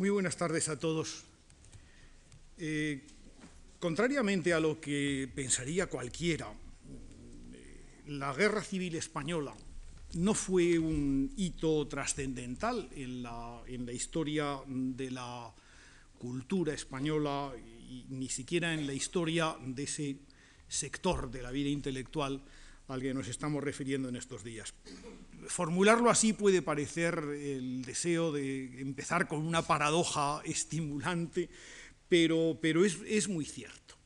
Muy buenas tardes a todos. Eh, contrariamente a lo que pensaría cualquiera, eh, la guerra civil española no fue un hito trascendental en la, en la, historia de la cultura española y ni siquiera en la historia de ese sector de la vida intelectual al que nos estamos refiriendo en estos días formularlo así puede parecer el deseo de empezar con una paradoja estimulante, pero, pero es, es, muy cierto.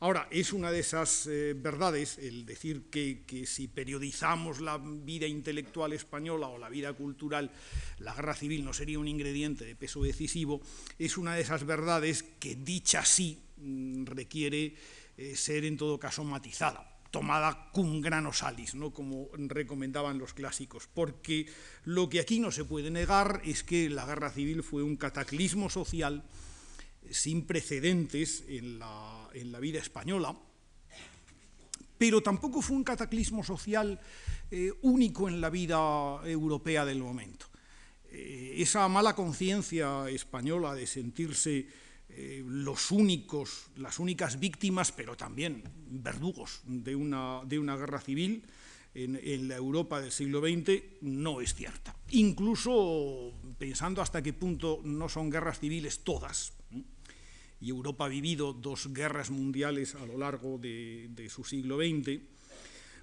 Ahora, es una de esas eh, verdades el decir que, que, si periodizamos la vida intelectual española o la vida cultural, la guerra civil no sería un ingrediente de peso decisivo, es una de esas verdades que dicha así mm, requiere eh, ser en todo caso matizada tomada cum grano salis, ¿no? como recomendaban los clásicos, porque lo que aquí no se puede negar es que la guerra civil fue un cataclismo social sin precedentes en la, en la vida española, pero tampoco fue un cataclismo social eh, único en la vida europea del momento. Eh, esa mala conciencia española de sentirse eh, los únicos, las únicas víctimas, pero también verdugos de una, de una guerra civil en, la Europa del siglo XX, no es cierta. Incluso pensando hasta qué punto no son guerras civiles todas. Y Europa ha vivido dos guerras mundiales a lo largo de su siglo XX.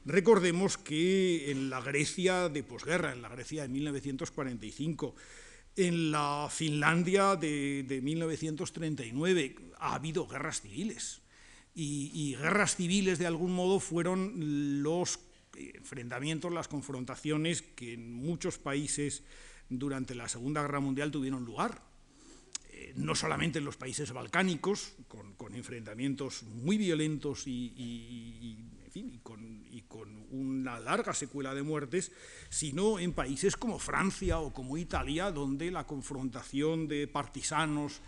Recordemos que en la Grecia de posguerra, en la Grecia de 1945, en la Finlandia de, de 1939 ha habido guerras civiles y, y, guerras civiles de algún modo fueron los enfrentamientos, las confrontaciones que en muchos países durante la Segunda Guerra Mundial tuvieron lugar. Eh, no solamente en los países balcánicos, con, enfrentamientos muy violentos y, y, en fin, y con, y con una larga secuela de muertes, sino en países como Francia o como Italia, donde la confrontación de partisanos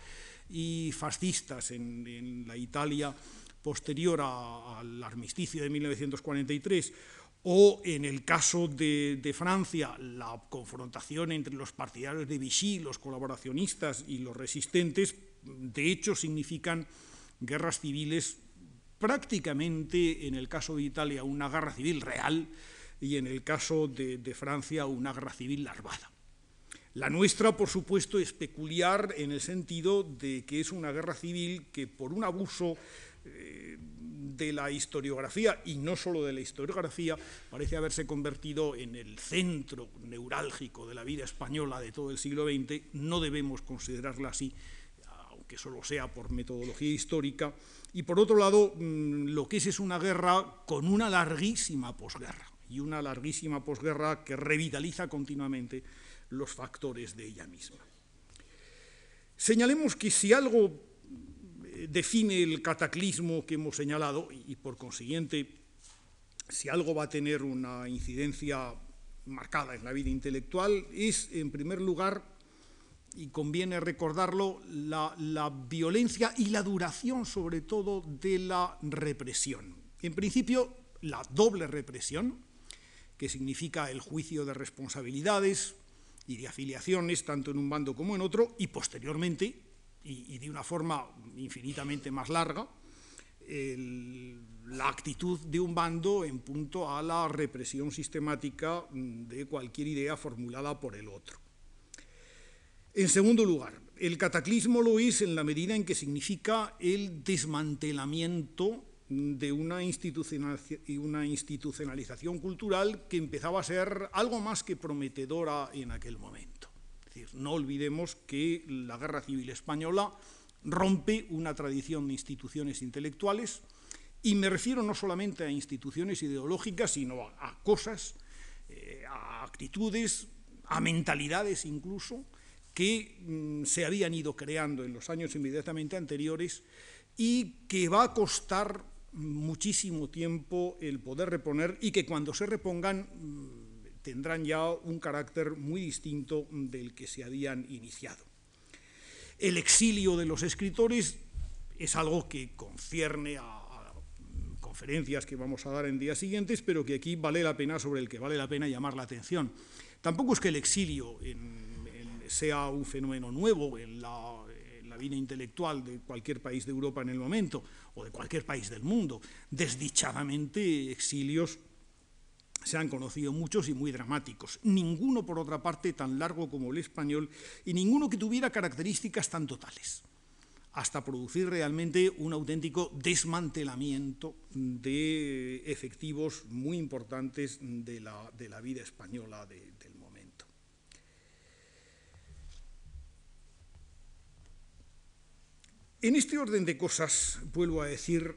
y fascistas en, en la Italia posterior a, al armisticio de 1943, o en el caso de, de, Francia, la confrontación entre los partidarios de Vichy, los colaboracionistas y los resistentes, de hecho significan guerras civiles prácticamente en el caso de Italia una guerra civil real y en el caso de, Francia una guerra civil larvada. La nuestra, por supuesto, es peculiar en el sentido de que es una guerra civil que por un abuso eh, de la historiografía, y no solo de la historiografía, parece haberse convertido en el centro neurálgico de la vida española de todo el siglo XX, no debemos considerarla así, aunque solo sea por metodología histórica, y por otro lado, mm, lo que es es una guerra con una larguísima posguerra, y una larguísima posguerra que revitaliza continuamente los factores de ella misma. Señalemos que si algo eh, define el cataclismo que hemos señalado, y por consiguiente, si algo va a tener una incidencia marcada en la vida intelectual, es, en primer lugar, y conviene recordarlo, la, violencia y la duración, sobre todo, de la represión. En principio, la doble represión, que significa el juicio de responsabilidades y de afiliaciones, tanto en un bando como en otro, y posteriormente, y, de una forma infinitamente más larga, la actitud de un bando en punto a la represión sistemática de cualquier idea formulada por el otro. En segundo lugar, el cataclismo lo es en la medida en que significa el desmantelamiento de una, institucionalización cultural que empezaba a ser algo más que prometedora en aquel momento. No olvidemos que la Guerra Civil Española rompe una tradición de instituciones intelectuales y me refiero no solamente a instituciones ideológicas, sino a, a cosas, eh, a actitudes, a mentalidades incluso, que mm, se habían ido creando en los años inmediatamente anteriores y que va a costar muchísimo tiempo el poder reponer y que cuando se repongan mm, tendrán ya un carácter muy distinto del que se habían iniciado. El exilio de los escritores es algo que concierne a, conferencias que vamos a dar en días siguientes, pero que aquí vale la pena, sobre el que vale la pena llamar la atención. Tampoco es que el exilio en sea un fenómeno nuevo en la, vida intelectual de cualquier país de Europa en el momento, o de cualquier país del mundo. Desdichadamente, exilios se han conocido muchos y muy dramáticos. Ninguno, por otra parte, tan largo como el español, y ninguno que tuviera características tan totales hasta producir realmente un auténtico desmantelamiento de efectivos muy importantes de la, vida española del momento. En este orden de cosas, vuelvo a decir,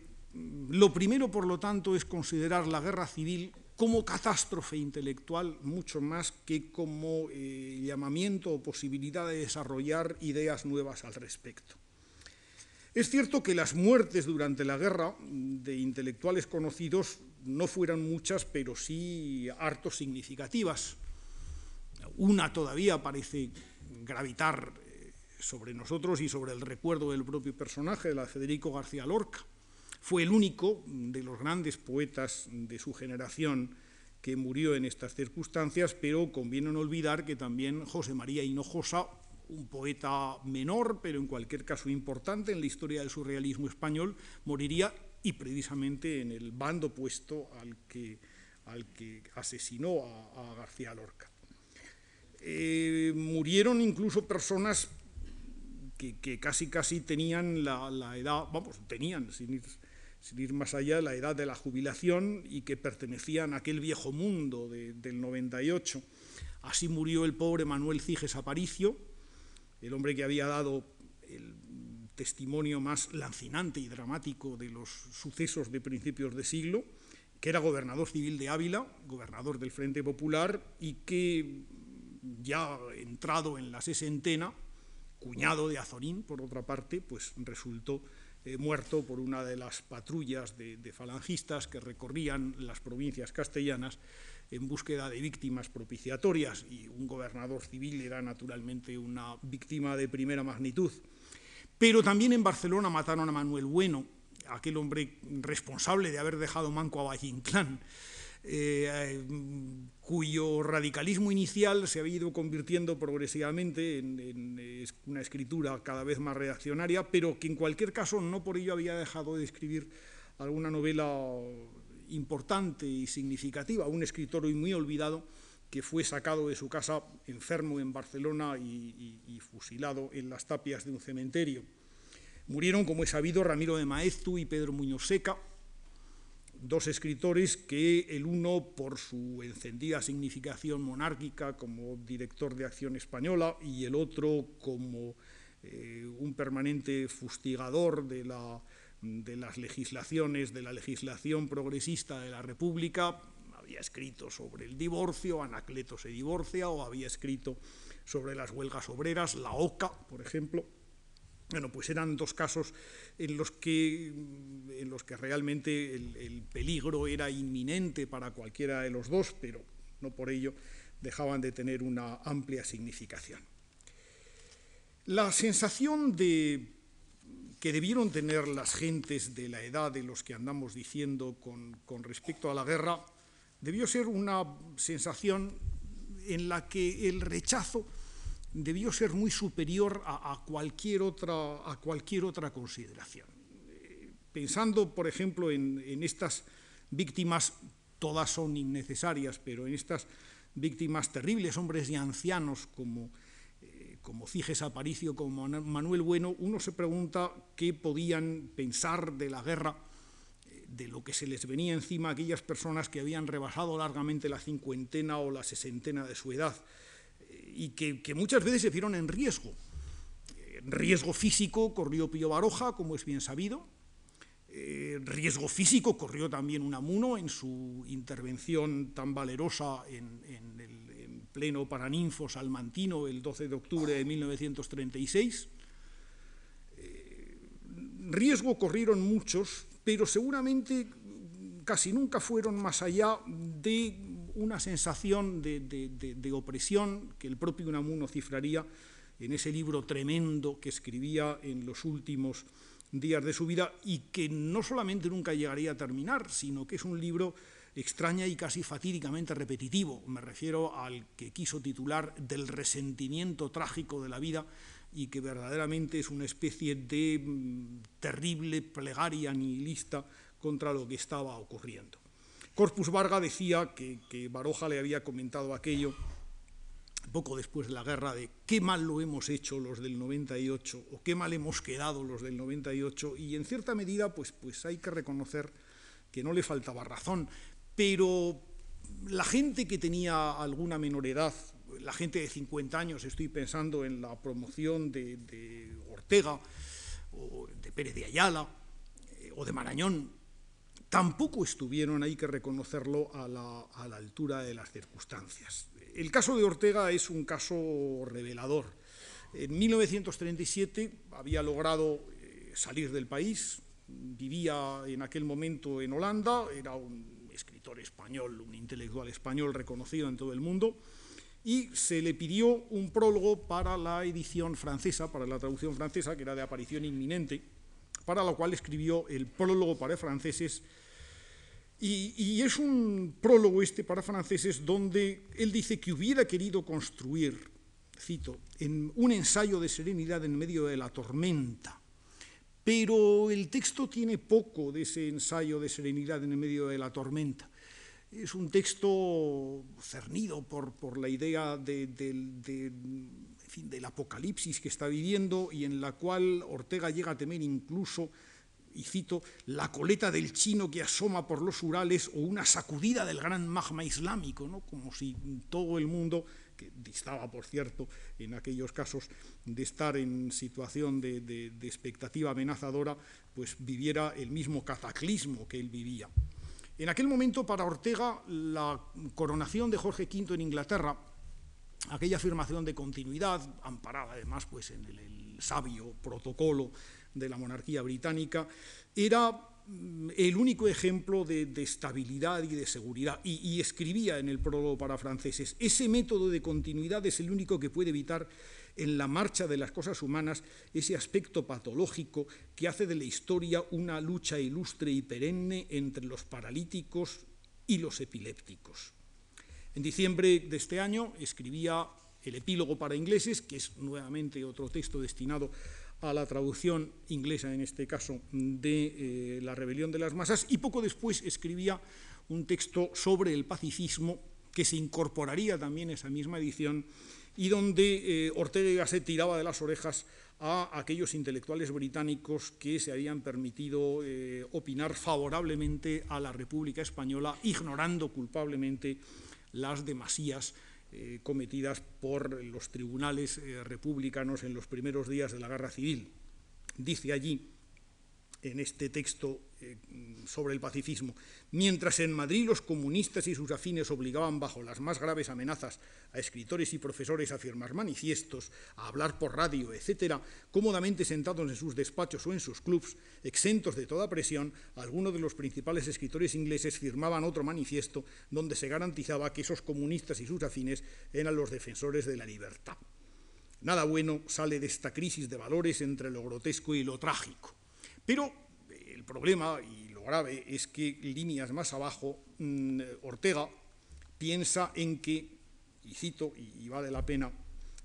lo primero, por lo tanto, es considerar la guerra civil como catástrofe intelectual mucho más que como eh, llamamiento o posibilidad de desarrollar ideas nuevas al respecto. Es cierto que las muertes durante la guerra de intelectuales conocidos no fueran muchas, pero sí harto significativas. Una todavía parece gravitar sobre nosotros y sobre el recuerdo del propio personaje, la de Federico García Lorca. Fue el único de los grandes poetas de su generación que murió en estas circunstancias, pero conviene no olvidar que también José María Hinojosa un poeta menor, pero en cualquier caso importante en la historia del surrealismo español, moriría y precisamente en el bando opuesto al que, al que asesinó a, García Lorca. Eh, murieron incluso personas que, casi casi tenían la, edad, vamos, tenían, sin ir, sin ir, más allá, la edad de la jubilación y que pertenecían a aquel viejo mundo del 98. Así murió el pobre Manuel Ciges Aparicio, el hombre que había dado el testimonio más lancinante y dramático de los sucesos de principios de siglo, que era gobernador civil de Ávila, gobernador del Frente Popular, y que ya entrado en la sesentena, cuñado de Azorín, por otra parte, pues resultó eh, muerto por una de las patrullas de falangistas que recorrían las provincias castellanas en búsqueda de víctimas propiciatorias y un gobernador civil era naturalmente una víctima de primera magnitud. Pero también en Barcelona mataron a Manuel Bueno, aquel hombre responsable de haber dejado manco a Valle Inclán, eh, cuyo radicalismo inicial se había ido convirtiendo progresivamente en, una escritura cada vez más reaccionaria, pero que en cualquier caso no por ello había dejado de escribir alguna novela importante y significativa, un escritor muy olvidado que fue sacado de su casa enfermo en Barcelona y, fusilado en las tapias de un cementerio. Murieron, como es sabido, Ramiro de Maeztu y Pedro Muñoz Seca, dos escritores que el uno, por su encendida significación monárquica como director de Acción Española y el otro como eh, un permanente fustigador de de las legislaciones, de la legislación progresista de la República, había escrito sobre el divorcio, Anacleto se divorcia, o había escrito sobre las huelgas obreras, la OCA, por ejemplo. Bueno, pues eran dos casos en los que, en los que realmente el, el peligro era inminente para cualquiera de los dos, pero no por ello dejaban de tener una amplia significación. La sensación de que debieron tener las gentes de la edad de los que andamos diciendo con, respecto a la guerra, debió ser una sensación en la que el rechazo debió ser muy superior a, cualquier, otra, a cualquier otra consideración. Pensando, por ejemplo, en, estas víctimas, todas son innecesarias, pero en estas víctimas terribles, hombres y ancianos como como Ciges Aparicio, como Manuel Bueno, uno se pregunta qué podían pensar de la guerra, eh, de lo que se les venía encima a aquellas personas que habían rebasado largamente la cincuentena o la sesentena de su edad eh, y que, muchas veces se vieron en riesgo. En riesgo físico corrió Pío Baroja, como es bien sabido. riesgo físico corrió también Unamuno en su intervención tan valerosa en, en el pleno Paraninfo Salmantino el 12 de octubre de 1936. Eh, riesgo corrieron muchos, pero seguramente casi nunca fueron más allá de una sensación de, opresión que el propio Unamuno cifraría en ese libro tremendo que escribía en los últimos días de su vida y que no solamente nunca llegaría a terminar, sino que es un libro extraña y casi fatídicamente repetitivo. Me refiero al que quiso titular del resentimiento trágico de la vida y que verdaderamente es una especie de mm, terrible plegaria nihilista contra lo que estaba ocurriendo. Corpus Varga decía que, Baroja le había comentado aquello poco después de la guerra de qué mal lo hemos hecho los del 98 o qué mal hemos quedado los del 98 y en cierta medida pues, pues hay que reconocer que no le faltaba razón, pero la gente que tenía alguna menor edad, la gente de 50 años, estoy pensando en la promoción de, Ortega o de Pérez de Ayala eh, o de Marañón, tampoco estuvieron, hay que reconocerlo, a la, a la altura de las circunstancias. El caso de Ortega es un caso revelador. En 1937 había logrado eh, salir del país, vivía en aquel momento en Holanda, era un escritor español, un intelectual español reconocido en todo el mundo, y se le pidió un prólogo para la edición francesa, para la traducción francesa, que era de aparición inminente, para lo cual escribió el prólogo para franceses y, es un prólogo este para franceses donde él dice que hubiera querido construir, cito, en un ensayo de serenidad en medio de la tormenta, pero el texto tiene poco de ese ensayo de serenidad en medio de la tormenta. Es un texto cernido por, la idea del apocalipsis que está viviendo y en la cual Ortega llega a temer incluso y cito, la coleta del chino que asoma por los Urales o una sacudida del gran magma islámico, ¿no? como si todo el mundo, que distaba, por cierto, en aquellos casos de estar en situación de, de expectativa amenazadora, pues viviera el mismo cataclismo que él vivía. En aquel momento, para Ortega, la coronación de Jorge V en Inglaterra, aquella afirmación de continuidad, amparada además pues, en el, sabio protocolo de la monarquía británica, era mm, el único ejemplo de, estabilidad y de seguridad. Y, escribía en el prólogo para franceses, ese método de continuidad es el único que puede evitar en la marcha de las cosas humanas ese aspecto patológico que hace de la historia una lucha ilustre y perenne entre los paralíticos y los epilépticos. En diciembre de este año escribía el epílogo para ingleses, que es nuevamente otro texto destinado a la traducción inglesa, en este caso, de eh, La rebelión de las masas, y poco después escribía un texto sobre el pacifismo que se incorporaría también a esa misma edición y donde eh, Ortega y Gasset tiraba de las orejas a aquellos intelectuales británicos que se habían permitido eh, opinar favorablemente a la República Española, ignorando culpablemente las demasías eh, cometidas por los tribunales eh, republicanos en los primeros días de la guerra civil. Dice allí, en este texto eh, sobre el pacifismo. Mientras en Madrid los comunistas y sus afines obligaban bajo las más graves amenazas a escritores y profesores a firmar manifiestos, a hablar por radio, etc., cómodamente sentados en sus despachos o en sus clubs, exentos de toda presión, algunos de los principales escritores ingleses firmaban otro manifiesto donde se garantizaba que esos comunistas y sus afines eran los defensores de la libertad. Nada bueno sale de esta crisis de valores entre lo grotesco y lo trágico. Pero el problema y lo grave es que líneas más abajo mm, Ortega piensa en que, y cito, y vale la pena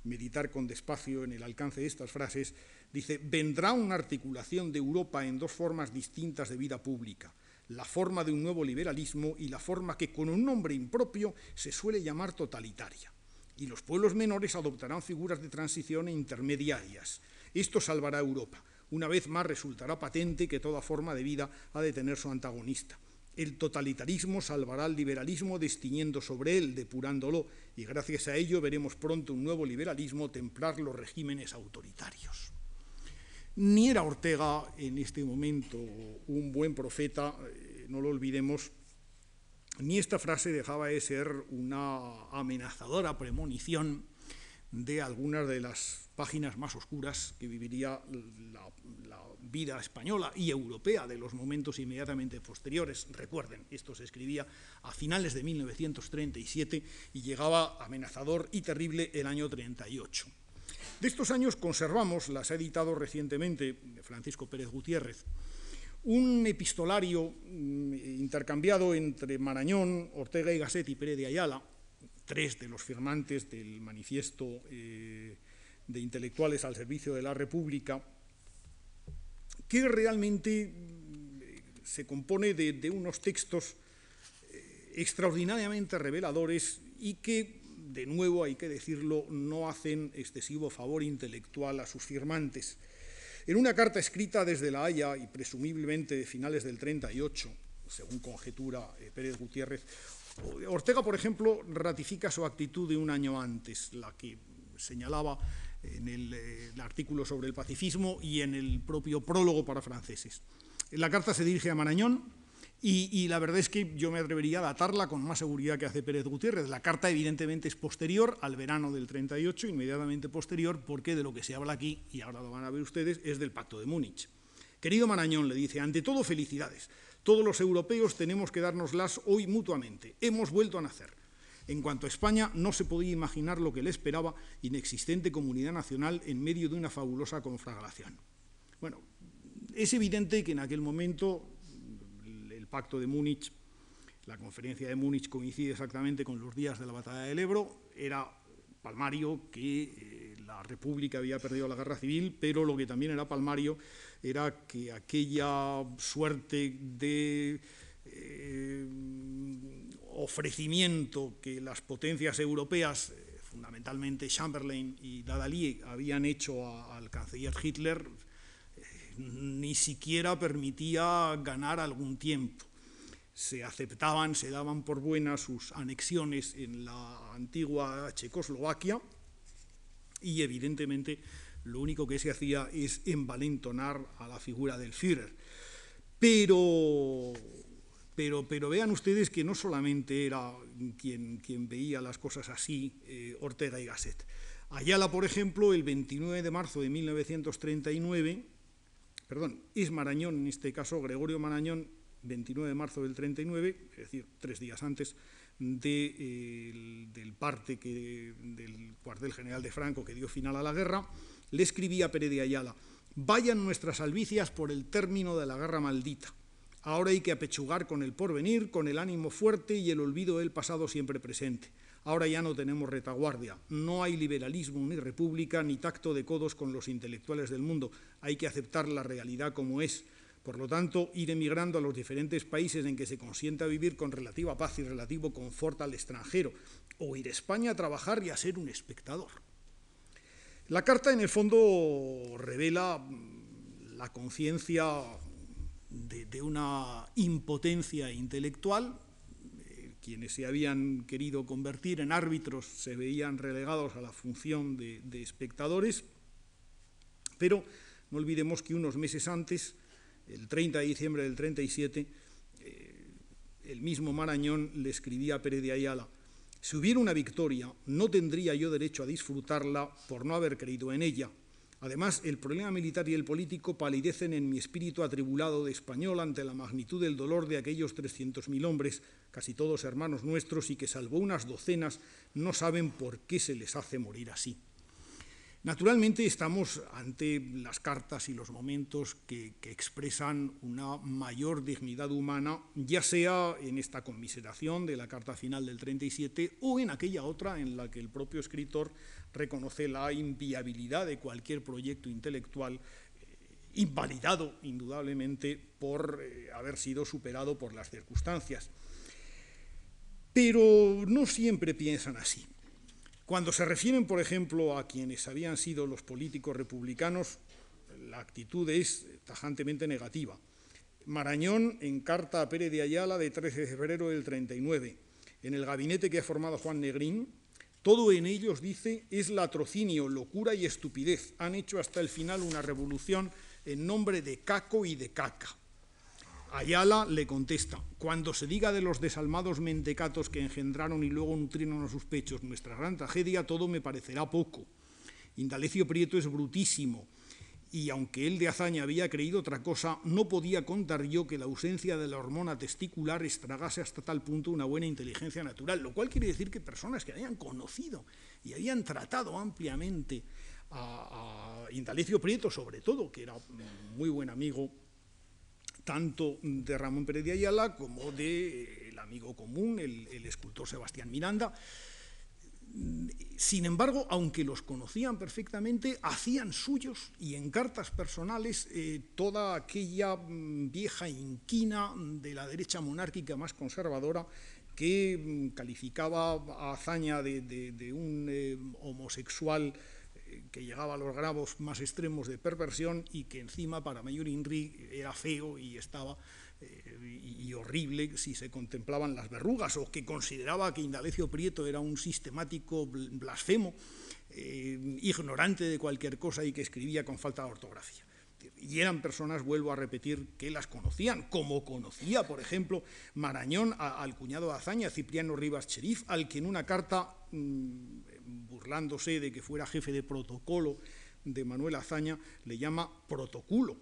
meditar con despacio en el alcance de estas frases, dice, vendrá una articulación de Europa en dos formas distintas de vida pública, la forma de un nuevo liberalismo y la forma que con un nombre impropio se suele llamar totalitaria. Y los pueblos menores adoptarán figuras de transición e intermediarias. Esto salvará a Europa una vez más resultará patente que toda forma de vida ha de tener su antagonista. El totalitarismo salvará al liberalismo destiñendo sobre él, depurándolo, y gracias a ello veremos pronto un nuevo liberalismo templar los regímenes autoritarios. Ni era Ortega en este momento un buen profeta, eh, no lo olvidemos, ni esta frase dejaba de ser una amenazadora premonición de algunas de las páginas más oscuras que viviría la, vida española y europea de los momentos inmediatamente posteriores. Recuerden, esto se escribía a finales de 1937 y llegaba amenazador y terrible el año 38. De estos años conservamos, las ha editado recientemente Francisco Pérez Gutiérrez, un epistolario mm, intercambiado entre Marañón, Ortega y Gasset y Pérez de Ayala, tres de los firmantes del manifiesto eh, de intelectuales al servicio de la República, que realmente mm, se compone de, unos textos eh, extraordinariamente reveladores y que, de nuevo hay que decirlo, no hacen excesivo favor intelectual a sus firmantes. En una carta escrita desde La Haya y presumiblemente de finales del 38, según conjetura eh, Pérez Gutiérrez, Ortega, por ejemplo, ratifica su actitud de un año antes, la que señalaba en el, eh, el, artículo sobre el pacifismo y en el propio prólogo para franceses. La carta se dirige a Marañón, y, la verdad es que yo me atrevería a datarla con más seguridad que hace Pérez Gutiérrez. La carta evidentemente es posterior al verano del 38, inmediatamente posterior, porque de lo que se habla aquí, y ahora lo van a ver ustedes, es del Pacto de Múnich. Querido Marañón, le dice, ante todo felicidades. Todos los europeos tenemos que dárnoslas hoy mutuamente. Hemos vuelto a nacer. En cuanto a España, no se podía imaginar lo que le esperaba inexistente comunidad nacional en medio de una fabulosa conflagración. Bueno, es evidente que en aquel momento Pacto de Múnich, la conferencia de Múnich coincide exactamente con los días de la batalla del Ebro, era palmario que eh, la República había perdido la guerra civil, pero lo que también era palmario era que aquella suerte de eh, ofrecimiento que las potencias europeas, eh, fundamentalmente Chamberlain y Dadalier, habían hecho al canciller Hitler, ni siquiera permitía ganar algún tiempo. Se aceptaban, se daban por buenas sus anexiones en la antigua Checoslovaquia y evidentemente lo único que se hacía es envalentonar a la figura del Führer. Pero, pero, pero vean ustedes que no solamente era quien, quien veía las cosas así, eh, Ortega y Gasset. Ayala, por ejemplo, el 29 de marzo de 1939, perdón, es Marañón, en este caso Gregorio Marañón, 29 de marzo del 39, es decir, tres días antes de, del parte del cuartel general de Franco que dio final a la guerra, le escribía a Pérez de Ayala, vayan nuestras albicias por el término de la guerra maldita. Ahora hay que apechugar con el porvenir, con el ánimo fuerte y el olvido del pasado siempre presente. Ahora ya no tenemos retaguardia, no hay liberalismo ni república ni tacto de codos con los intelectuales del mundo, hay que aceptar la realidad como es. Por lo tanto, ir emigrando a los diferentes países en que se consienta vivir con relativa paz y relativo confort al extranjero, o ir a España a trabajar y a ser un espectador. La carta, en el fondo, revela mm, la conciencia de, una impotencia intelectual quienes se habían querido convertir en árbitros se veían relegados a la función de, espectadores, pero no olvidemos que unos meses antes, el 30 de diciembre del 37, eh, el mismo Marañón le escribía a Pérez de Ayala, si hubiera una victoria, no tendría yo derecho a disfrutarla por no haber creído en ella. Además, el problema militar y el político palidecen en mi espíritu atribulado de español ante la magnitud del dolor de aquellos 300.000 hombres casi todos hermanos nuestros, y que salvo unas docenas no saben por qué se les hace morir así. Naturalmente estamos ante las cartas y los momentos que, expresan una mayor dignidad humana, ya sea en esta conmiseración de la carta final del 37 o en aquella otra en la que el propio escritor reconoce la inviabilidad de cualquier proyecto intelectual eh, invalidado indudablemente por eh, haber sido superado por las circunstancias. Pero no siempre piensan así. Cuando se refieren, por ejemplo, a quienes habían sido los políticos republicanos, la actitud es tajantemente negativa. Marañón, en carta a Pérez de Ayala de 13 de febrero del 39, en el gabinete que ha formado Juan Negrín, todo en ellos, dice, es latrocinio, locura y estupidez. Han hecho hasta el final una revolución en nombre de Caco y de Caca. Ayala le contesta, cuando se diga de los desalmados mentecatos que engendraron y luego nutrieron a sus pechos nuestra gran tragedia, todo me parecerá poco. Indalecio Prieto es brutísimo, y aunque él de hazaña había creído otra cosa, no podía contar yo que la ausencia de la hormona testicular estragase hasta tal punto una buena inteligencia natural, lo cual quiere decir que personas que habían conocido y habían tratado ampliamente a, a Indalecio Prieto, sobre todo, que era muy buen amigo tanto de Ramón Pérez de Ayala como del amigo común, el, el escultor Sebastián Miranda. Sin embargo, aunque los conocían perfectamente, hacían suyos y en cartas personales eh, toda aquella mm, vieja inquina de la derecha monárquica más conservadora que mm, calificaba a Azaña de, un eh, homosexual eh, que llegaba a los grados más extremos de perversión y que encima para Mayor Inri era feo y estaba y, horrible si se contemplaban las verrugas, o que consideraba que Indalecio Prieto era un sistemático blasfemo, eh, ignorante de cualquier cosa y que escribía con falta de ortografía. Y eran personas, vuelvo a repetir, que las conocían, como conocía, por ejemplo, Marañón al cuñado de Azaña, Cipriano Rivas Cherif, al que en una carta, mm, burlándose de que fuera jefe de protocolo de Manuel Azaña, le llama protoculo.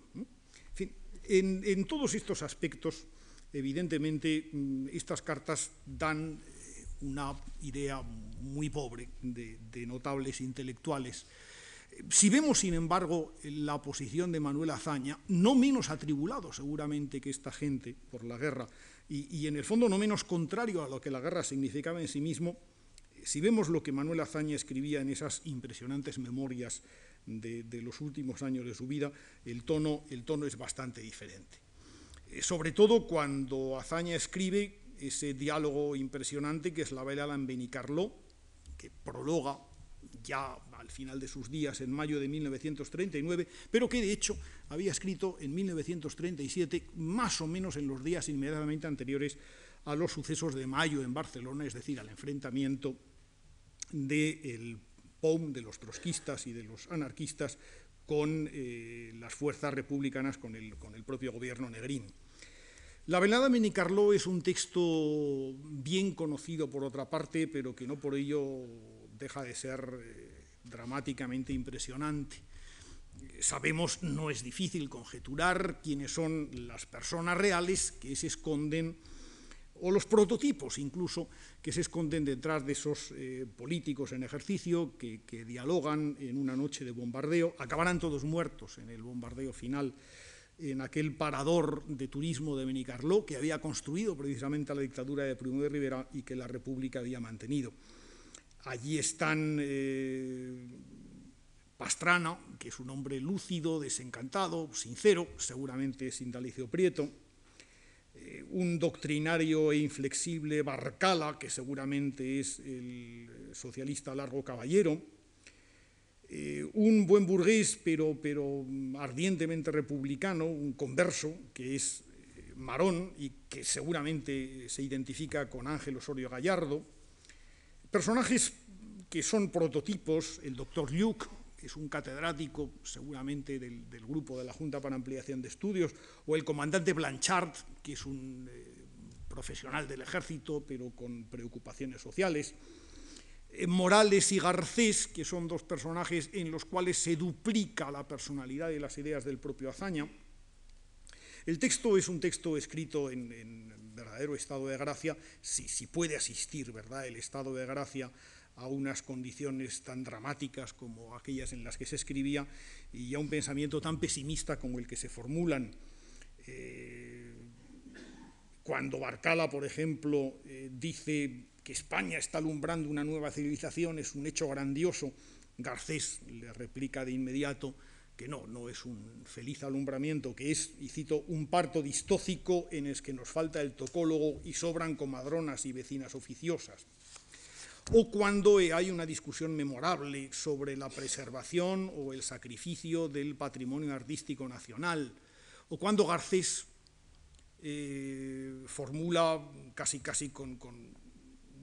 En todos estos aspectos, evidentemente, mm, estas cartas dan eh, una idea muy pobre de, notables intelectuales. Si vemos, sin embargo, la posición de Manuel Azaña, no menos atribulado seguramente que esta gente por la guerra, y, en el fondo no menos contrario a lo que la guerra significaba en sí mismo, si vemos lo que Manuel Azaña escribía en esas impresionantes memorias de, los últimos años de su vida, el tono, el tono es bastante diferente. Eh, sobre todo cuando Azaña escribe ese diálogo impresionante que es la velada en Benicarló, que prologa ya al final de sus días en mayo de 1939, pero que de hecho había escrito en 1937, más o menos en los días inmediatamente anteriores a los sucesos de mayo en Barcelona, es decir, al enfrentamiento del POUM, de los trotskistas y de los anarquistas, con eh, las fuerzas republicanas, con el, con el propio gobierno negrín. La velada Menicarló es un texto bien conocido por otra parte, pero que no por ello deja de ser eh, dramáticamente impresionante. Sabemos, no es difícil conjeturar quiénes son las personas reales que se esconden o los prototipos incluso que se esconden detrás de esos eh, políticos en ejercicio que, dialogan en una noche de bombardeo, acabarán todos muertos en el bombardeo final en aquel parador de turismo de Benicarló que había construido precisamente la dictadura de Primo de Rivera y que la República había mantenido. Allí están eh, Pastrana, que es un hombre lúcido, desencantado, sincero, seguramente es Indalicio Prieto, eh, un doctrinario e inflexible Barcala, que seguramente es el socialista Largo Caballero, eh, un buen burgués, pero, pero ardientemente republicano, un converso, que es eh, Marón y que seguramente se identifica con Ángel Osorio Gallardo, personajes que son prototipos, el doctor Luke, es un catedrático seguramente del, grupo de la Junta para Ampliación de Estudios, o el comandante Blanchard, que es un eh, profesional del ejército, pero con preocupaciones sociales, eh, Morales y Garcés, que son dos personajes en los cuales se duplica la personalidad y las ideas del propio Azaña. El texto es un texto escrito en, verdadero estado de gracia, si, si puede asistir ¿verdad? el estado de gracia a unas condiciones tan dramáticas como aquellas en las que se escribía y a un pensamiento tan pesimista como el que se formulan. Eh, cuando Barcala, por ejemplo, eh, dice que España está alumbrando una nueva civilización, es un hecho grandioso, Garcés le replica de inmediato que no, no es un feliz alumbramiento, que es, y cito, un parto distócico en el que nos falta el tocólogo y sobran comadronas y vecinas oficiosas o cuando hay una discusión memorable sobre la preservación o el sacrificio del patrimonio artístico nacional, o cuando Garcés eh, formula casi, casi con,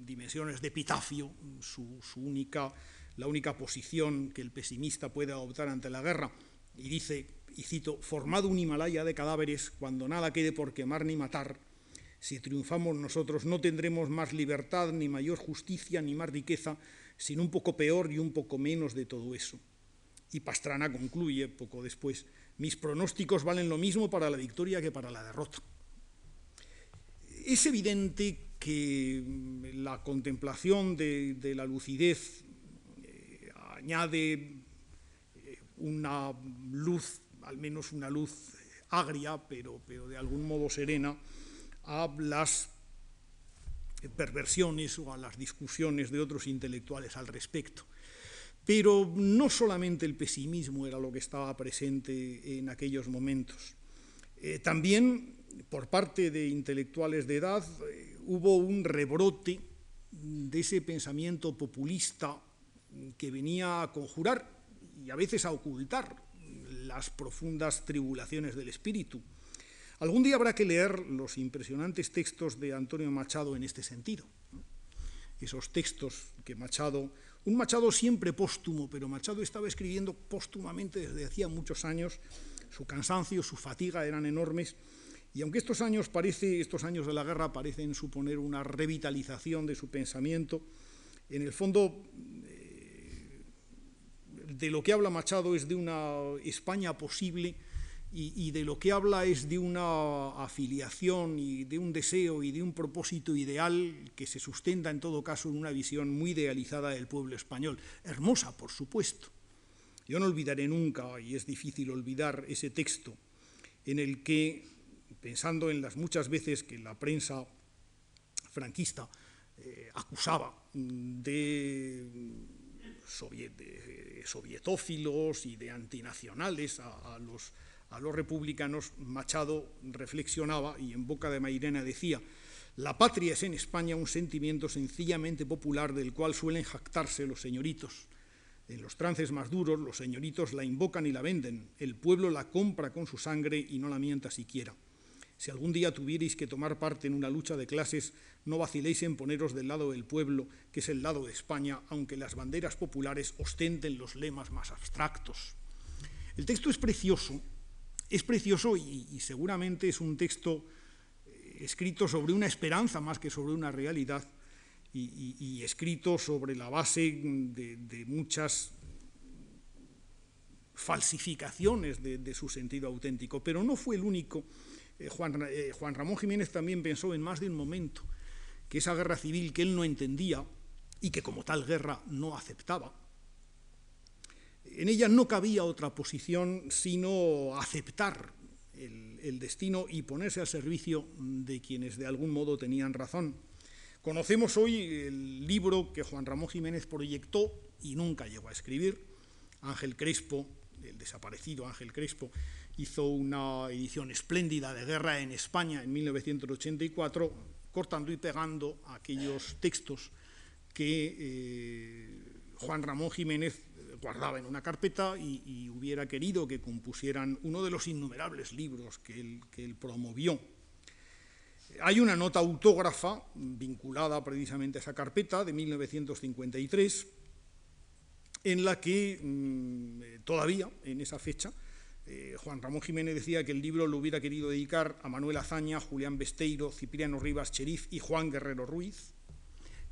dimensiones de epitafio su, única, la única posición que el pesimista puede adoptar ante la guerra, y dice, y cito, formado un Himalaya de cadáveres, cuando nada quede por quemar ni matar, si triunfamos nosotros no tendremos más libertad, ni mayor justicia, ni más riqueza, sino un poco peor y un poco menos de todo eso. Y Pastrana concluye poco después, mis pronósticos valen lo mismo para la victoria que para la derrota. Es evidente que la contemplación de, la lucidez eh, añade eh, una luz, al menos una luz agria, pero, pero de algún modo serena, a las perversiones o a las discusiones de otros intelectuales al respecto. Pero no solamente el pesimismo era lo que estaba presente en aquellos momentos. Eh, también por parte de intelectuales de edad eh, hubo un rebrote de ese pensamiento populista que venía a conjurar y a veces a ocultar las profundas tribulaciones del espíritu. Algún día habrá que leer los impresionantes textos de Antonio Machado en este sentido. Esos textos que Machado, un Machado siempre póstumo, pero Machado estaba escribiendo póstumamente desde hacía muchos años, su cansancio, su fatiga eran enormes, y aunque estos años, estos años de la guerra parecen suponer una revitalización de su pensamiento, en el fondo de lo que habla Machado es de una España posible y, de lo que habla es de una afiliación y de un deseo y de un propósito ideal que se sustenta en todo caso en una visión muy idealizada del pueblo español, hermosa por supuesto. Yo no olvidaré nunca, y es difícil olvidar ese texto, en el que, pensando en las muchas veces que la prensa franquista eh, acusaba de de sovietófilos y de antinacionales a, los, a los republicanos, Machado reflexionaba y en boca de Mairena decía, la patria es en España un sentimiento sencillamente popular del cual suelen jactarse los señoritos. En los trances más duros los señoritos la invocan y la venden, el pueblo la compra con su sangre y no la mienta siquiera. Si algún día tuvierais que tomar parte en una lucha de clases, no vaciléis en poneros del lado del pueblo, que es el lado de España, aunque las banderas populares ostenten los lemas más abstractos. El texto es precioso, es precioso y, seguramente es un texto eh, escrito sobre una esperanza más que sobre una realidad y, escrito sobre la base de, muchas falsificaciones de su sentido auténtico, pero no fue el único. Eh, eh, Juan, Ramón Jiménez también pensó en más de un momento que esa guerra civil que él no entendía y que como tal guerra no aceptaba, en ella no cabía otra posición sino aceptar el, destino y ponerse al servicio de quienes de algún modo tenían razón. Conocemos hoy el libro que Juan Ramón Jiménez proyectó y nunca llegó a escribir, Ángel Crespo, el desaparecido Ángel Crespo, hizo una edición espléndida de Guerra en España en 1984, cortando y pegando aquellos textos que eh, Juan Ramón Jiménez guardaba en una carpeta y, hubiera querido que compusieran uno de los innumerables libros que él, promovió. Hay una nota autógrafa vinculada precisamente a esa carpeta de 1953, en la que mm, todavía, en esa fecha, eh, Juan Ramón Jiménez decía que el libro lo hubiera querido dedicar a Manuel Azaña, Julián Besteiro, Cipriano Rivas Cherif y Juan Guerrero Ruiz,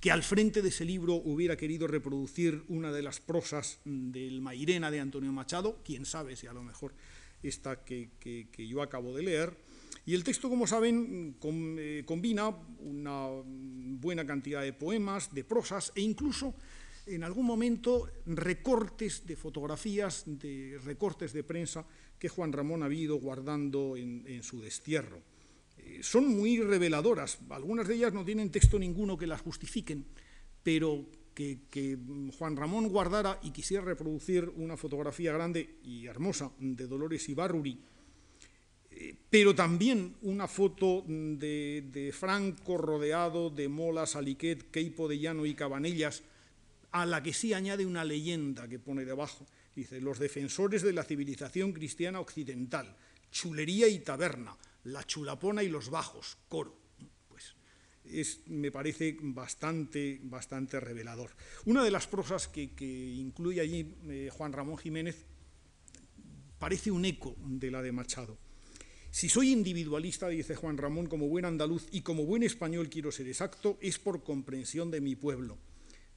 que al frente de ese libro hubiera querido reproducir una de las prosas del Mairena de Antonio Machado, quién sabe si a lo mejor esta que, yo acabo de leer. Y el texto, como saben, eh, combina una buena cantidad de poemas, de prosas e incluso en algún momento recortes de fotografías, de recortes de prensa que Juan Ramón ha ido guardando en, su destierro. Eh, son muy reveladoras, algunas de ellas no tienen texto ninguno que las justifiquen, pero que, Juan Ramón guardara y quisiera reproducir una fotografía grande y hermosa de Dolores Ibarruri, eh, pero también una foto de, de, Franco rodeado de Molas, Aliquet, Queipo de Llano y Cabanellas, a la que sí añade una leyenda que pone debajo. Dice, los defensores de la civilización cristiana occidental, chulería y taberna, la chulapona y los bajos, coro. Pues es, me parece bastante, bastante revelador. Una de las prosas que, incluye allí eh, Juan Ramón Jiménez parece un eco de la de Machado. Si soy individualista, dice Juan Ramón, como buen andaluz y como buen español quiero ser exacto, es por comprensión de mi pueblo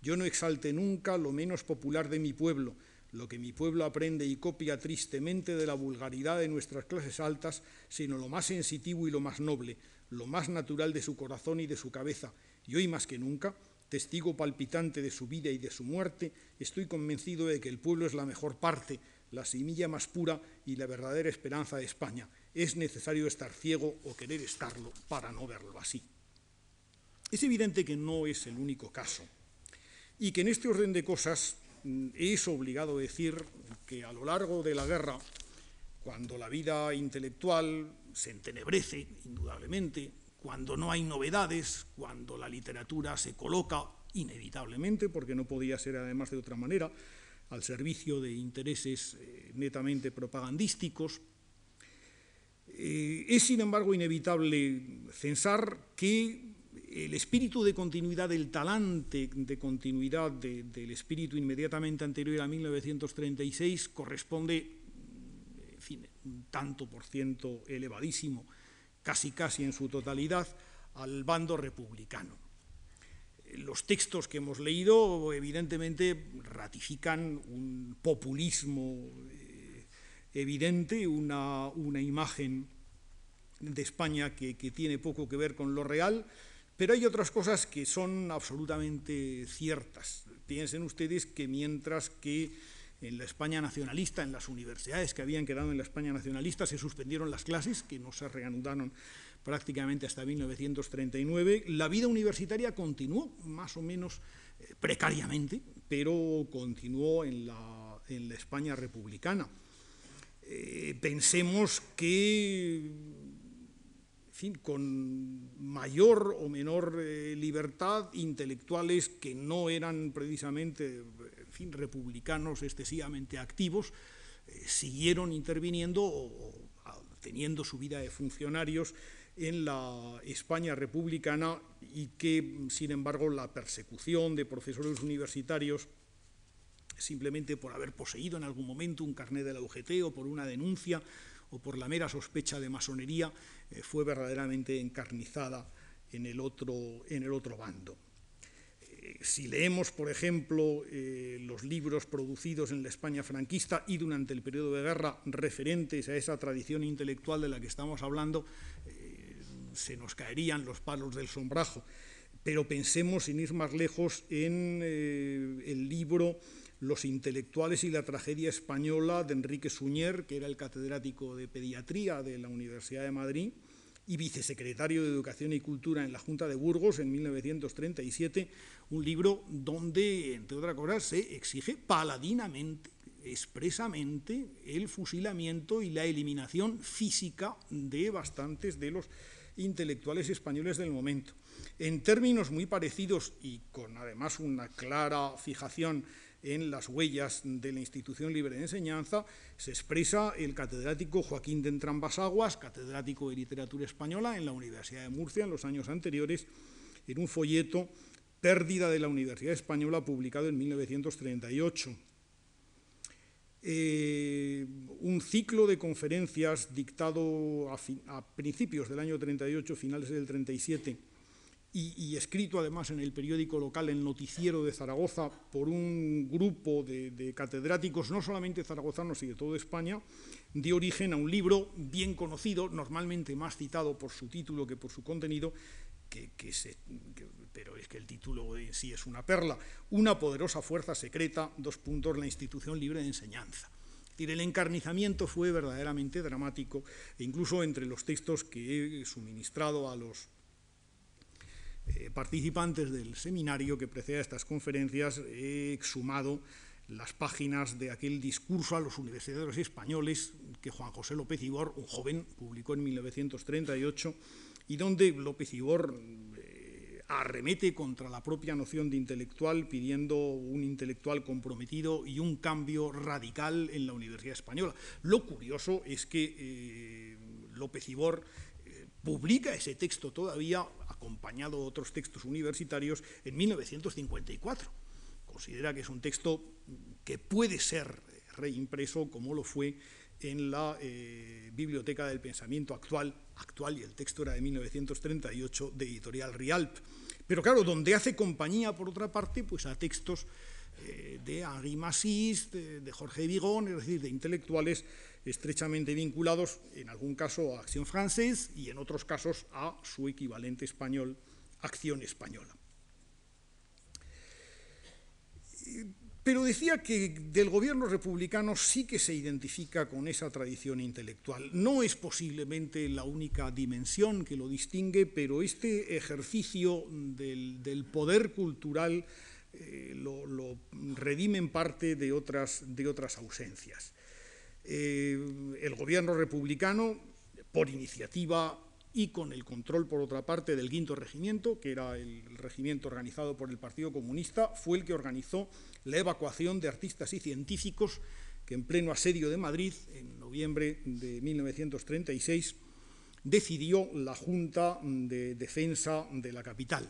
yo no exalte nunca lo menos popular de mi pueblo, lo que mi pueblo aprende y copia tristemente de la vulgaridad de nuestras clases altas, sino lo más sensitivo y lo más noble, lo más natural de su corazón y de su cabeza. Y hoy más que nunca, testigo palpitante de su vida y de su muerte, estoy convencido de que el pueblo es la mejor parte, la semilla más pura y la verdadera esperanza de España. Es necesario estar ciego o querer estarlo para no verlo así. Es evidente que no es el único caso y que en este orden de cosas es obligado decir que a lo largo de la guerra, cuando la vida intelectual se entenebrece, indudablemente, cuando no hay novedades, cuando la literatura se coloca, inevitablemente, porque no podía ser además de otra manera, al servicio de intereses eh, netamente propagandísticos, eh, es, sin embargo, inevitable censar que el espíritu de continuidad del talante de continuidad del espíritu inmediatamente anterior a 1936 corresponde, en fin, un tanto por ciento elevadísimo, casi casi en su totalidad, al bando republicano. Los textos que hemos leído evidentemente ratifican un populismo eh, evidente, una, imagen de España que tiene poco que ver con lo real, pero hay otras cosas que son absolutamente ciertas. Piensen ustedes que mientras que en la España nacionalista, en las universidades que habían quedado en la España nacionalista, se suspendieron las clases, que no se reanudaron prácticamente hasta 1939, la vida universitaria continuó más o menos eh, precariamente, pero continuó en la, España republicana. Eh, pensemos que fin, con mayor o menor eh, libertad, intelectuales que no eran precisamente en fin, republicanos excesivamente activos, eh, siguieron interviniendo o, teniendo su vida de funcionarios en la España republicana y que, sin embargo, la persecución de profesores universitarios simplemente por haber poseído en algún momento un carnet de la UGT o por una denuncia o por la mera sospecha de masonería, eh, fue verdaderamente encarnizada en el otro, en el otro bando. Eh, si leemos, por ejemplo, eh, los libros producidos en la España franquista y durante el periodo de guerra referentes a esa tradición intelectual de la que estamos hablando, se nos caerían los palos del sombrajo. Pero pensemos, sin ir más lejos, en el libro los intelectuales y la tragedia española de Enrique Suñer, que era el catedrático de pediatría de la Universidad de Madrid y vicesecretario de Educación y Cultura en la Junta de Burgos en 1937, un libro donde, entre otras cosas, se exige paladinamente, expresamente, el fusilamiento y la eliminación física de bastantes de los intelectuales españoles del momento. En términos muy parecidos y con además una clara fijación en las huellas de la institución libre de enseñanza, se expresa el catedrático Joaquín de Entrambasaguas, catedrático de literatura española en la Universidad de Murcia en los años anteriores, en un folleto Pérdida de la Universidad Española, publicado en 1938. Eh, un ciclo de conferencias dictado a principios del año 38, finales del 37, y, escrito además en el periódico local El Noticiero de Zaragoza por un grupo de, catedráticos, no solamente zaragozanos y de toda España, dio origen a un libro bien conocido, normalmente más citado por su título que por su contenido, que, pero es que el título en sí es una perla, Una poderosa fuerza secreta, dos puntos, la institución libre de enseñanza. el encarnizamiento fue verdaderamente dramático, e incluso entre los textos que he suministrado a los eh, participantes del seminario que precede a estas conferencias he exhumado las páginas de aquel discurso a los universitarios españoles que Juan José López Ibor, un joven, publicó en 1938 y donde López Ibor eh, arremete contra la propia noción de intelectual pidiendo un intelectual comprometido y un cambio radical en la Universidad Española. Lo curioso es que eh, López Ibor publica ese texto todavía acompañado de otros textos universitarios en 1954. Considera que es un texto que puede ser reimpreso como lo fue en la eh, Biblioteca del Pensamiento actual, actual y el texto era de 1938 de Editorial Rialp. Pero claro, donde hace compañía, por otra parte, pues a textos eh, de Henri Massis, de, de Jorge Vigón, es decir, de intelectuales estrechamente vinculados, en algún caso a Acción Francés y en otros casos a su equivalente español, Acción Española. Pero decía que del gobierno republicano sí que se identifica con esa tradición intelectual. No es posiblemente la única dimensión que lo distingue, pero este ejercicio del, poder cultural eh, lo, redime en parte de otras, de otras ausencias. Eh, el gobierno republicano, por iniciativa y con el control, por otra parte, del quinto regimiento, que era el regimiento organizado por el Partido Comunista, fue el que organizó la evacuación de artistas y científicos que en pleno asedio de Madrid, en noviembre de 1936, decidió la Junta de Defensa de la capital.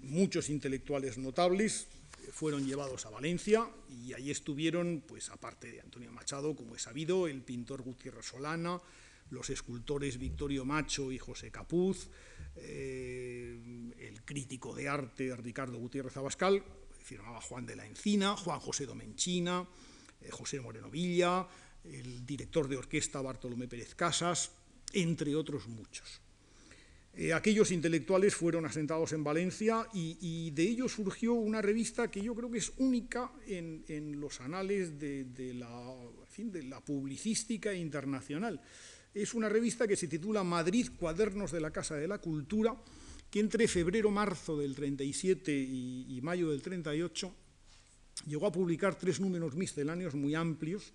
Muchos intelectuales notables fueron llevados a Valencia y ahí estuvieron, pues aparte de Antonio Machado, como he sabido, el pintor Gutiérrez Solana, los escultores Victorio Macho y José Capuz, eh, el crítico de arte Ricardo Gutiérrez Abascal, firmaba Juan de la Encina, Juan José Domenchina, eh, José Moreno Villa, el director de orquesta Bartolomé Pérez Casas, entre otros muchos. Eh, aquellos intelectuales fueron asentados en Valencia y, de ello surgió una revista que yo creo que es única en, los anales de, la, de la publicística internacional. Es una revista que se titula Madrid, Cuadernos de la Casa de la Cultura, que entre febrero-marzo del 37 y, mayo del 38 llegó a publicar tres números misceláneos muy amplios,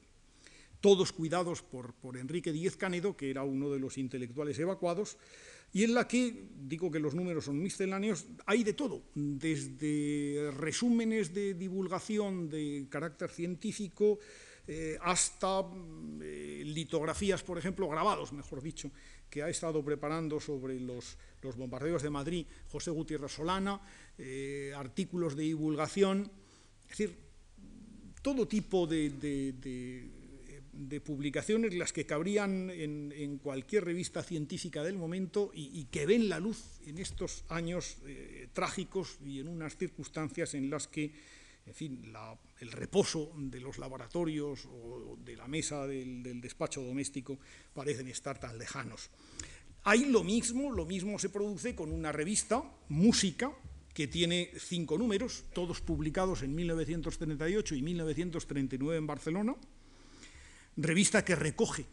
todos cuidados por, por Enrique Díez Canedo, que era uno de los intelectuales evacuados, y en la que, digo que los números son misceláneos, hay de todo, desde resúmenes de divulgación de carácter científico, eh, hasta eh, litografías, por ejemplo, grabados, mejor dicho, que ha estado preparando sobre los, bombardeos de Madrid José Gutiérrez Solana, eh, artículos de divulgación, es decir, todo tipo de, publicaciones las que cabrían en, cualquier revista científica del momento y, que ven la luz en estos años trágicos y en unas circunstancias en las que en fin, el reposo de los laboratorios o de la mesa del, despacho doméstico parecen estar tan lejanos. Hay lo mismo, lo mismo se produce con una revista, Música, que tiene cinco números, todos publicados en 1938 y 1939 en Barcelona, revista que recoge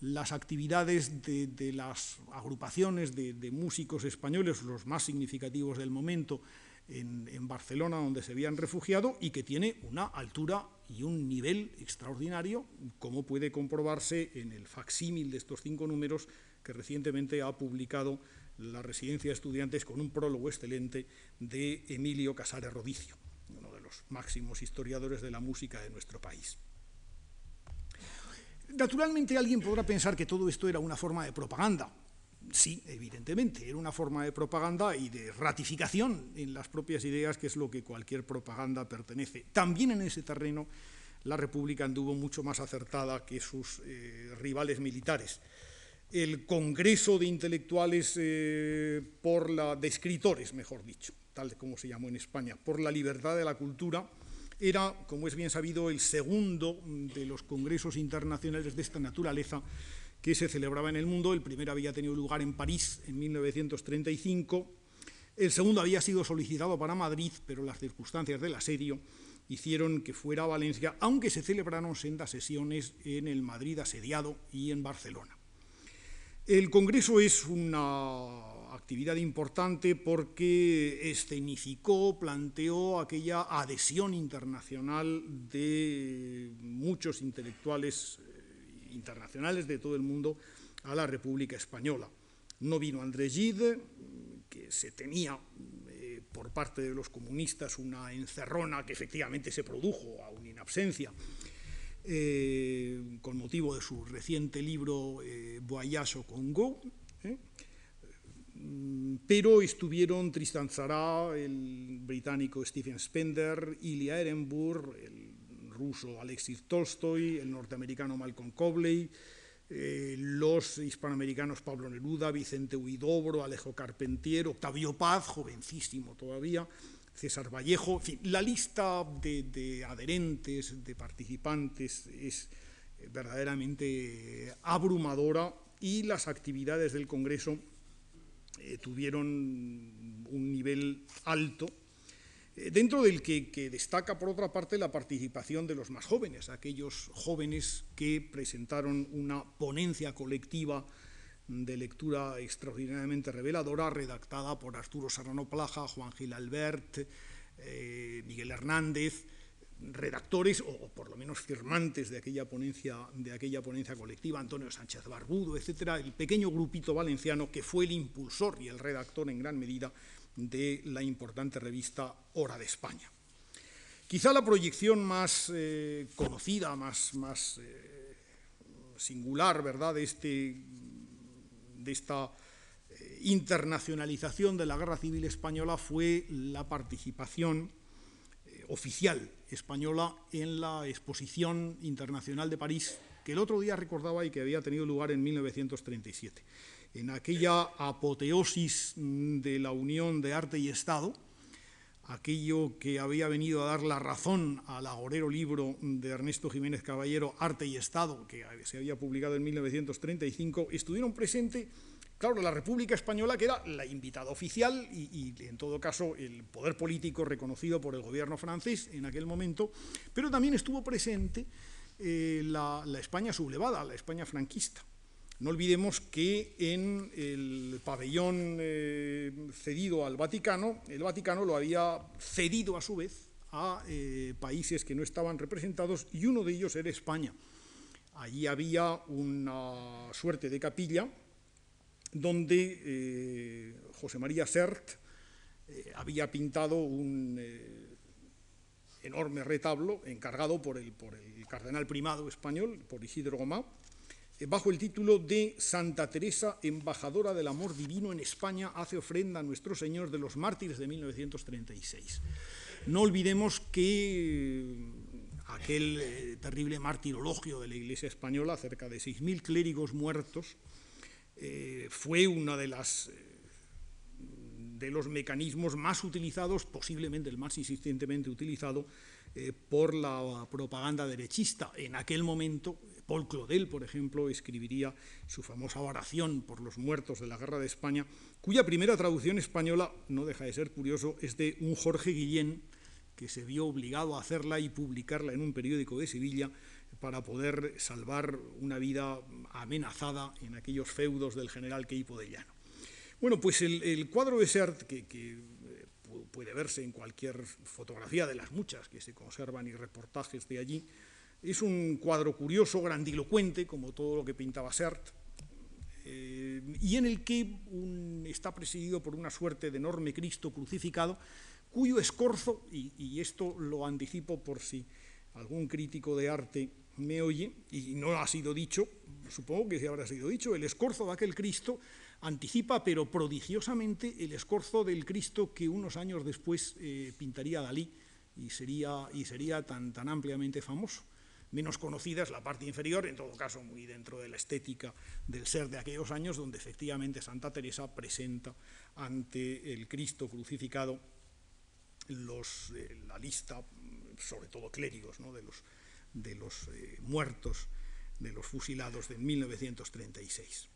las actividades de, las agrupaciones de, músicos españoles, los más significativos del momento, en, Barcelona, donde se habían refugiado, y que tiene una altura y un nivel extraordinario, como puede comprobarse en el facsímil de estos cinco números que recientemente ha publicado la Residencia de Estudiantes con un prólogo excelente de Emilio Casares Rodicio, uno de los máximos historiadores de la música de nuestro país. Naturalmente alguien podrá pensar que todo esto era una forma de propaganda, sí, evidentemente, era una forma de propaganda y de ratificación en las propias ideas, que es lo que cualquier propaganda pertenece. También en ese terreno la República anduvo mucho más acertada que sus eh, rivales militares. El Congreso de Intelectuales eh, por la, de escritores, mejor dicho, tal como se llamó en España, por la libertad de la cultura, era, como es bien sabido, el segundo de los congresos internacionales de esta naturaleza que se celebraba en el mundo. El primero había tenido lugar en París en 1935, el segundo había sido solicitado para Madrid, pero las circunstancias del asedio hicieron que fuera a Valencia, aunque se celebraron sendas sesiones en el Madrid asediado y en Barcelona. El Congreso es una actividad importante porque escenificó, planteó aquella adhesión internacional de muchos intelectuales internacionales de todo el mundo a la República Española. No vino Andrés Gide, que se tenía eh, por parte de los comunistas una encerrona que efectivamente se produjo aún en absencia, eh, con motivo de su reciente libro eh, Congo, eh, pero estuvieron Tristan Tzara, el británico Stephen Spender, Ilya Ehrenburg, el ruso Alexis Tolstoy, el norteamericano Malcolm Cobley, eh, los hispanoamericanos Pablo Neruda, Vicente Huidobro, Alejo Carpentier, Octavio Paz, jovencísimo todavía, César Vallejo, en fin, la lista de, adherentes, de participantes es eh, verdaderamente abrumadora y las actividades del Congreso eh, tuvieron un nivel alto eh, dentro del que, destaca, por otra parte, la participación de los más jóvenes, aquellos jóvenes que presentaron una ponencia colectiva de lectura extraordinariamente reveladora, redactada por Arturo Serrano Plaja, Juan Gil Albert, eh, Miguel Hernández, redactores o, por lo menos firmantes de aquella ponencia, de aquella ponencia colectiva, Antonio Sánchez Barbudo, etcétera, el pequeño grupito valenciano que fue el impulsor y el redactor en gran medida de la importante revista Hora de España. Quizá la proyección más eh, conocida, más, más eh, singular, ¿verdad?, de, este, de esta eh, internacionalización de la Guerra Civil Española fue la participación oficial española en la Exposición Internacional de París, que el otro día recordaba y que había tenido lugar en 1937 en aquella apoteosis de la unión de arte y Estado, aquello que había venido a dar la razón al agorero libro de Ernesto Jiménez Caballero, Arte y Estado, que se había publicado en 1935, estuvieron presentes, claro, la República Española, que era la invitada oficial y, en todo caso, el poder político reconocido por el gobierno francés en aquel momento, pero también estuvo presente eh, la España sublevada, la España franquista. No olvidemos que en el pabellón eh, cedido al Vaticano, el Vaticano lo había cedido a su vez a eh, países que no estaban representados y uno de ellos era España. Allí había una suerte de capilla donde eh, José María Sert había pintado un enorme retablo encargado por el, por el cardenal primado español, por Isidro Gomá, eh, bajo el título de Santa Teresa, embajadora del amor divino en España, hace ofrenda a nuestro Señor de los mártires de 1936. No olvidemos que eh, aquel eh, terrible martirologio de la Iglesia española, cerca de 6.000 clérigos muertos, fue uno de, las, de los mecanismos más utilizados, posiblemente el más insistentemente utilizado, por la propaganda derechista. En aquel momento Paul Claudel, por ejemplo, escribiría su famosa oración por los muertos de la Guerra de España, cuya primera traducción española, no deja de ser curioso, es de un Jorge Guillén, que se vio obligado a hacerla y publicarla en un periódico de Sevilla para poder salvar una vida amenazada en aquellos feudos del general Queipo de Llano. Bueno, pues el, cuadro de Sert, que, eh, puede verse en cualquier fotografía de las muchas que se conservan y reportajes de allí, es un cuadro curioso, grandilocuente, como todo lo que pintaba Sert, eh, y en el que está presidido por una suerte de enorme Cristo crucificado, cuyo escorzo, y, esto lo anticipo por si algún crítico de arte me oye, y no ha sido dicho, supongo que sí habrá sido dicho, el escorzo de aquel Cristo anticipa, pero prodigiosamente, el escorzo del Cristo que unos años después eh, pintaría Dalí y sería, y sería tan, tan ampliamente famoso. Menos conocida es la parte inferior, en todo caso muy dentro de la estética del ser de aquellos años, donde efectivamente Santa Teresa presenta ante el Cristo crucificado los, eh, la lista, sobre todo clérigos, de los, de los eh, muertos, de los fusilados de 1936.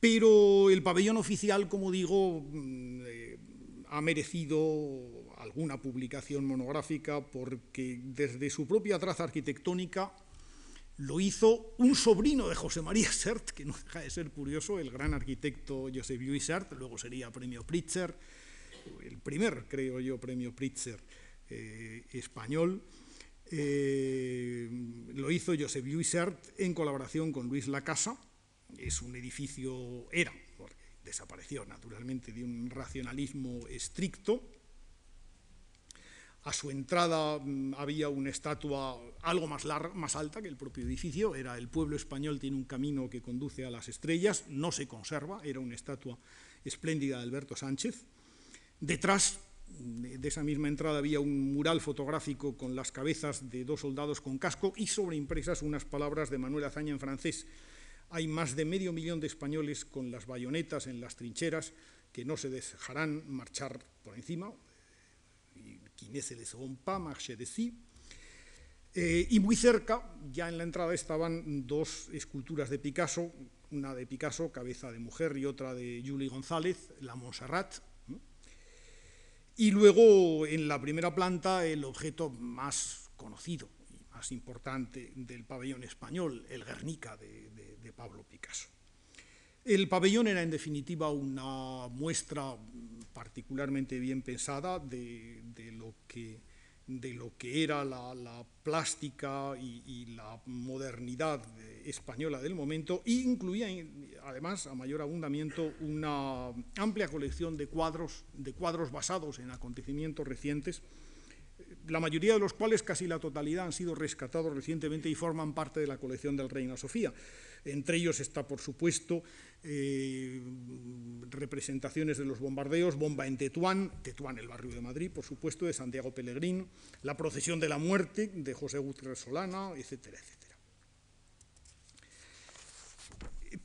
Pero el pabellón oficial, como digo, mm, eh, ha merecido alguna publicación monográfica porque desde su propia traza arquitectónica lo hizo un sobrino de José María Sert, que no deja de ser curioso, el gran arquitecto Josep Lluís Sert, luego sería premio Pritzer, el primer, creo yo, premio Pritzer eh, español. Eh, lo hizo Josep Lluís Sert en colaboración con Luis Lacasa. Es un edificio, era, desapareció naturalmente, de un racionalismo estricto, a su entrada mm, había una estatua algo más, larga, más alta que el propio edificio, era el pueblo español tiene un camino que conduce a las estrellas, no se conserva, era una estatua espléndida de Alberto Sánchez. Detrás de esa misma entrada había un mural fotográfico con las cabezas de dos soldados con casco y sobreimpresas unas palabras de Manuel Azaña en francés. Hay más de medio millón de españoles con las bayonetas en las trincheras que no se dejarán marchar por encima, qui se les pas marché de sí. Eh, y muy cerca, ya en la entrada, estaban dos esculturas de Picasso, una de Picasso, cabeza de mujer, y otra de Julie González, la Montserrat. Y luego, en la primera planta, el objeto más conocido y más importante del pabellón español, el Guernica de, Pablo Picasso. El pabellón era, en definitiva, una muestra particularmente bien pensada de lo que de lo que era la, plástica y, la modernidad española del momento e incluía además a mayor abundamiento una amplia colección de cuadros, de cuadros basados en acontecimientos recientes, la mayoría de los cuales, casi la totalidad, han sido rescatados recientemente y forman parte de la colección del Reina Sofía. Entre ellos está, por supuesto, eh, representaciones de los bombardeos, bomba en Tetuán, Tetuán, el barrio de Madrid, por supuesto, de Santiago Pellegrín, la procesión de la muerte de José Gutiérrez Solana, etcétera, etcétera.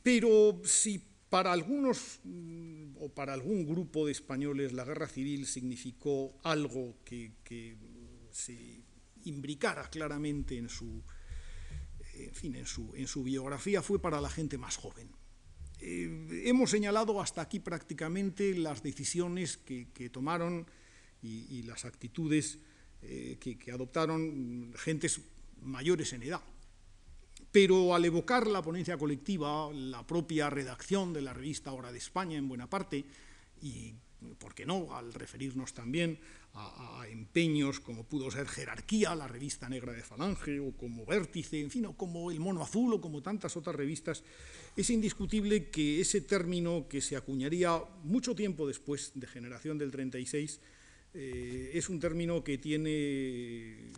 Pero si para algunos mm, o para algún grupo de españoles la guerra civil significó algo que, se imbricara claramente en su, en, fin, en, su, en su biografía, fue para la gente más joven eh, hemos señalado hasta aquí prácticamente las decisiones que, tomaron y, las actitudes eh, que, adoptaron gentes mayores en edad. Pero al evocar la ponencia colectiva, la propia redacción de la revista Hora de España en buena parte, y, ¿por qué no?, al referirnos también a, empeños como pudo ser Jerarquía, la revista negra de Falange, o como Vértice, en fin, o como El Mono Azul, o como tantas otras revistas, es indiscutible que ese término que se acuñaría mucho tiempo después de Generación del 36 eh, es un término que tiene,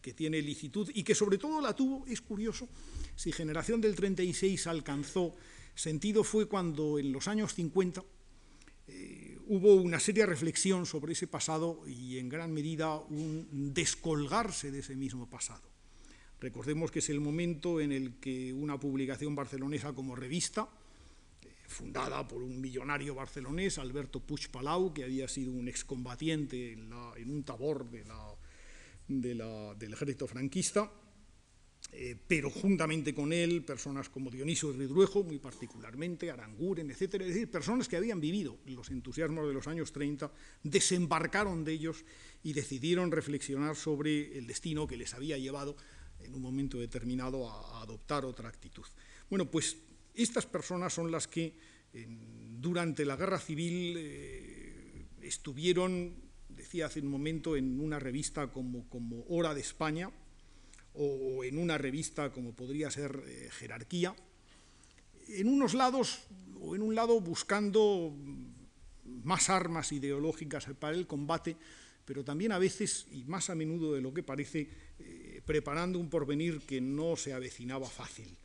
que tiene licitud y que sobre todo la tuvo, es curioso, si Generación del 36 alcanzó sentido fue cuando en los años 50 hubo una seria reflexión sobre ese pasado y en gran medida un descolgarse de ese mismo pasado. Recordemos que es el momento en el que una publicación barcelonesa como revista, eh, fundada por un millonario barcelonés, Alberto Puig Palau, que había sido un excombatiente en, un tabor de del ejército franquista, eh, pero juntamente con él personas como Dionisio Ridruejo, muy particularmente, Aranguren, etcétera, es decir, personas que habían vivido los entusiasmos de los años 30, desembarcaron de ellos y decidieron reflexionar sobre el destino que les había llevado en un momento determinado a, adoptar otra actitud. Bueno, pues estas personas son las que durante la guerra civil eh, estuvieron, decía hace un momento, en una revista como, como Hora de España, o en una revista como podría ser eh, Jerarquía, en unos lados o en un lado buscando más armas ideológicas para el combate, pero también a veces, y más a menudo de lo que parece, eh, preparando un porvenir que no se avecinaba fácil.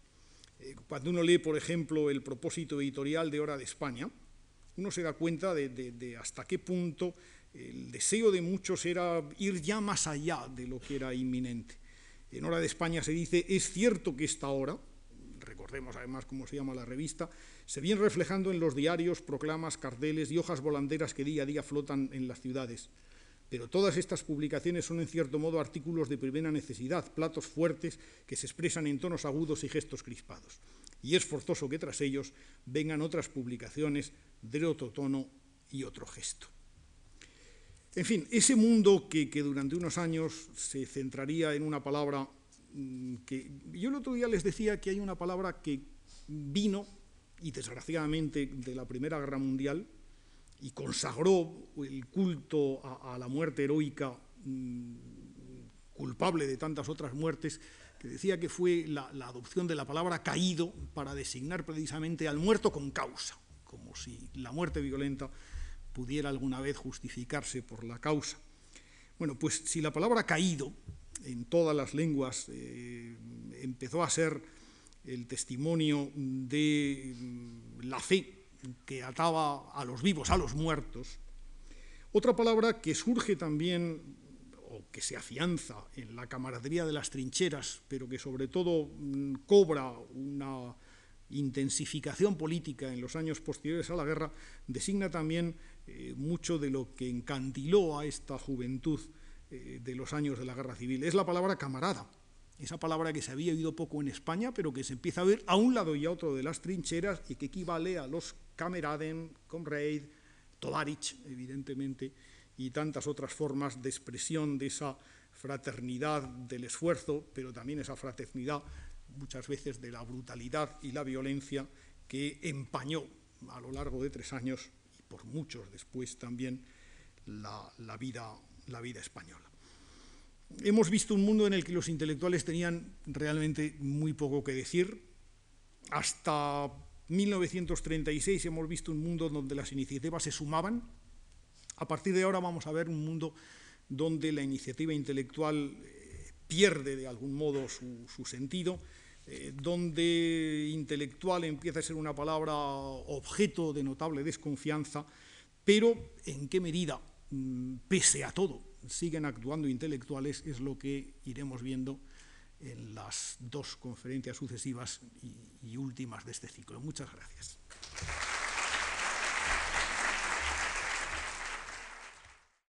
Eh, cuando uno lee, por ejemplo, el propósito editorial de Hora de España, uno se da cuenta de hasta qué punto el deseo de muchos era ir ya más allá de lo que era inminente en Hora de España se dice, es cierto que esta hora, recordemos además cómo se llama la revista, se viene reflejando en los diarios, proclamas, carteles y hojas volanderas que día a día flotan en las ciudades. Pero todas estas publicaciones son en cierto modo artículos de primera necesidad, platos fuertes que se expresan en tonos agudos y gestos crispados. Y es forzoso que tras ellos vengan otras publicaciones de otro tono y otro gesto. En fin, ese mundo que, durante unos años se centraría en una palabra mm, que yo el otro día les decía que hay una palabra que vino, y desgraciadamente, de la Primera Guerra Mundial, y consagró el culto a, la muerte heroica mm, culpable de tantas otras muertes, que decía que fue la, la, adopción de la palabra caído para designar precisamente al muerto con causa, como si la muerte violenta pudiera alguna vez justificarse por la causa. Bueno, pues si la palabra caído en todas las lenguas eh, empezó a ser el testimonio de mm, la fe que ataba a los vivos, a los muertos, otra palabra que surge también o que se afianza en la camaradería de las trincheras, pero que sobre todo mm, cobra una intensificación política en los años posteriores a la guerra, designa también eh, mucho de lo que encandiló a esta juventud eh, de los años de la guerra civil. Es la palabra camarada, esa palabra que se había oído poco en España, pero que se empieza a ver a un lado y a otro de las trincheras y que equivale a los cameraden, comrade, tovarich, evidentemente, y tantas otras formas de expresión de esa fraternidad del esfuerzo, pero también esa fraternidad muchas veces de la brutalidad y la violencia que empañó a lo largo de tres años y por muchos después también la, vida, la vida española. Hemos visto un mundo en el que los intelectuales tenían realmente muy poco que decir. Hasta 1936 hemos visto un mundo donde las iniciativas se sumaban. A partir de ahora vamos a ver un mundo donde la iniciativa intelectual eh, pierde de algún modo su sentido eh, donde intelectual empieza a ser una palabra objeto de notable desconfianza, pero en qué medida, mm, pese a todo, siguen actuando intelectuales es lo que iremos viendo en las dos conferencias sucesivas y, y últimas de este ciclo. Muchas gracias.